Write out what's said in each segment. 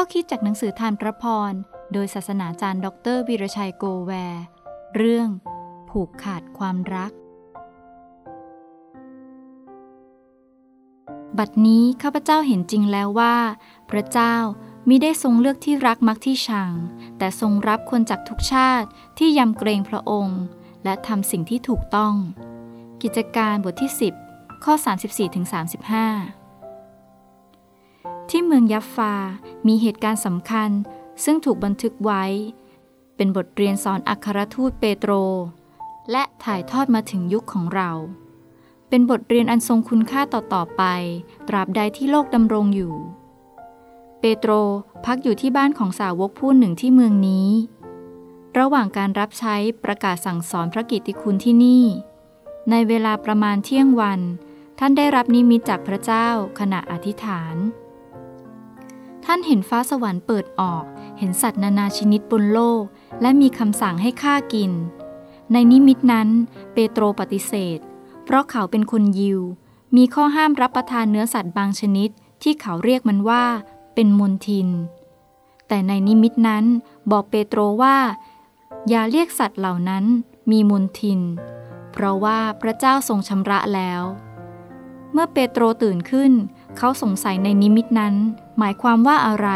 ข้อคิดจากหนังสือทานพระพร โดยศาสนาจารย์ ดรวีรชัยโกแวร์เรื่อง ผูกขาดความรัก บัดนี้ข้าพเจ้าเห็นจริงแล้วว่า พระเจ้ามิได้ทรงเลือกที่รักมักที่ชัง แต่ทรงรับคนจากทุกชาติที่ยำเกรงพระองค์ และทำสิ่งที่ถูกต้อง กิจการบทที่ 10 ข้อ 34-35ที่ เมืองยัฟฟา มีเหตุการณ์สำคัญ ซึ่งถูกบันทึกไว้ เป็นบทเรียนสอนอัครทูตเปโตร และถ่ายทอดมาถึงยุคของเรา เป็นบทเรียนอันทรงคุณค่าต่อๆไป ตราบใดที่โลกดำรงอยู่ เปโตรพักอยู่ที่บ้านของสาวกผู้หนึ่งที่เมืองนี้ ระหว่างการรับใช้ประกาศสั่งสอนพระกิตติคุณที่นี่ ในเวลาประมาณเที่ยงวัน ท่านได้รับนิมิตจากพระเจ้าขณะอธิษฐาน ท่านเห็นฟ้าสวรรค์เปิดออก เห็นสัตว์นานาชนิดบนโลก และมีคำสั่งให้ฆ่ากิน ในนิมิตนั้นเปโตรปฏิเสธ เพราะเขาเป็นคนยิว มีข้อห้ามรับประทานเนื้อสัตว์บางชนิด ที่เขาเรียกมันว่า เป็นมนทิน แต่ในนิมิตนั้นบอกเปโตรว่า อย่าเรียกสัตว์เหล่านั้นมีมนทิน เพราะว่าพระเจ้าทรงชำระแล้ว เมื่อเปโตรตื่นขึ้น เขาสงสัยในนิมิตนั้น หมายความว่าอะไร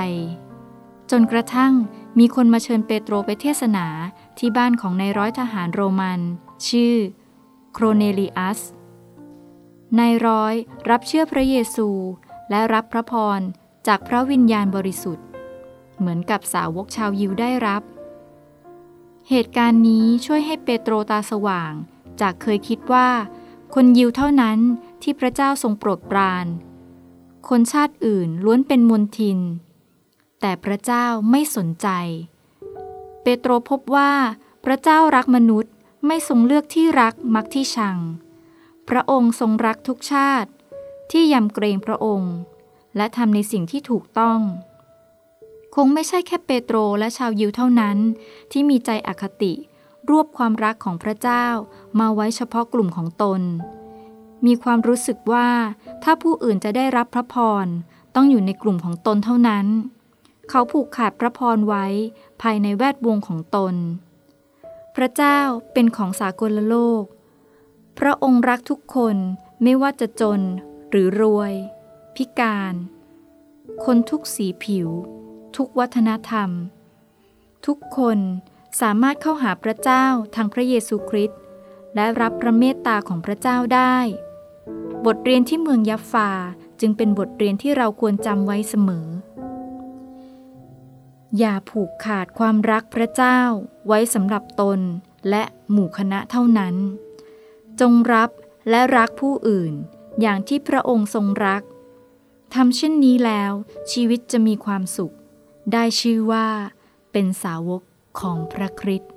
จนกระทั่งมีคนมาเชิญเปโตรไปเทศนาที่บ้านของนายร้อยทหารโรมัน ชื่อ โครเนลิอัสนายร้อยรับเชื่อพระเยซู และรับพระพรจากพระวิญญาณบริสุทธิ์ เหมือนกับสาวกชาวยิวได้รับ เหตุการณ์นี้ช่วยให้เปโตรตาสว่าง จากเคยคิดว่า คนยิวเท่านั้นที่พระเจ้าทรงโปรดปราน คนชาติอื่นล้วนเป็นมนทิน แต่พระเจ้าไม่สนใจ เปโตรพบว่าพระเจ้ารักมนุษย์ไม่ทรงเลือกที่รักมักที่ชัง พระองค์ทรงรักทุกชาติ ที่ยำเกรงพระองค์ และทำในสิ่งที่ถูกต้อง คงไม่ใช่แค่เปโตรและชาวยิวเท่านั้น ที่มีใจอคติ รวบความรักของพระเจ้ามาไว้เฉพาะกลุ่มของตน มีความรู้สึกว่า ถ้าผู้อื่นจะได้รับพระพร ต้องอยู่ในกลุ่มของตนเท่านั้น เขาผูกขาดพระพรไว้ภายในแวดวงของตน พระเจ้าเป็นของสากลโลก พระองค์รักทุกคนไม่ว่าจะจนหรือรวย พิการ คนทุกสีผิว ทุกวัฒนธรรม ทุกคนสามารถเข้าหาพระเจ้าทางพระเยซูคริสต์และรับพระเมตตาของพระเจ้าได้ บทเรียนที่เมืองยัฟฟาจึงเป็นบทเรียนที่เราควรจำไว้เสมอ อย่าผูกขาดความรักพระเจ้าไว้สำหรับตนและหมู่คณะเท่านั้น จงรับและรักผู้อื่นอย่างที่พระองค์ทรงรักทำเช่นนี้แล้วชีวิตจะมีความสุข ได้ชื่อว่าเป็นสาวกของพระคริสต์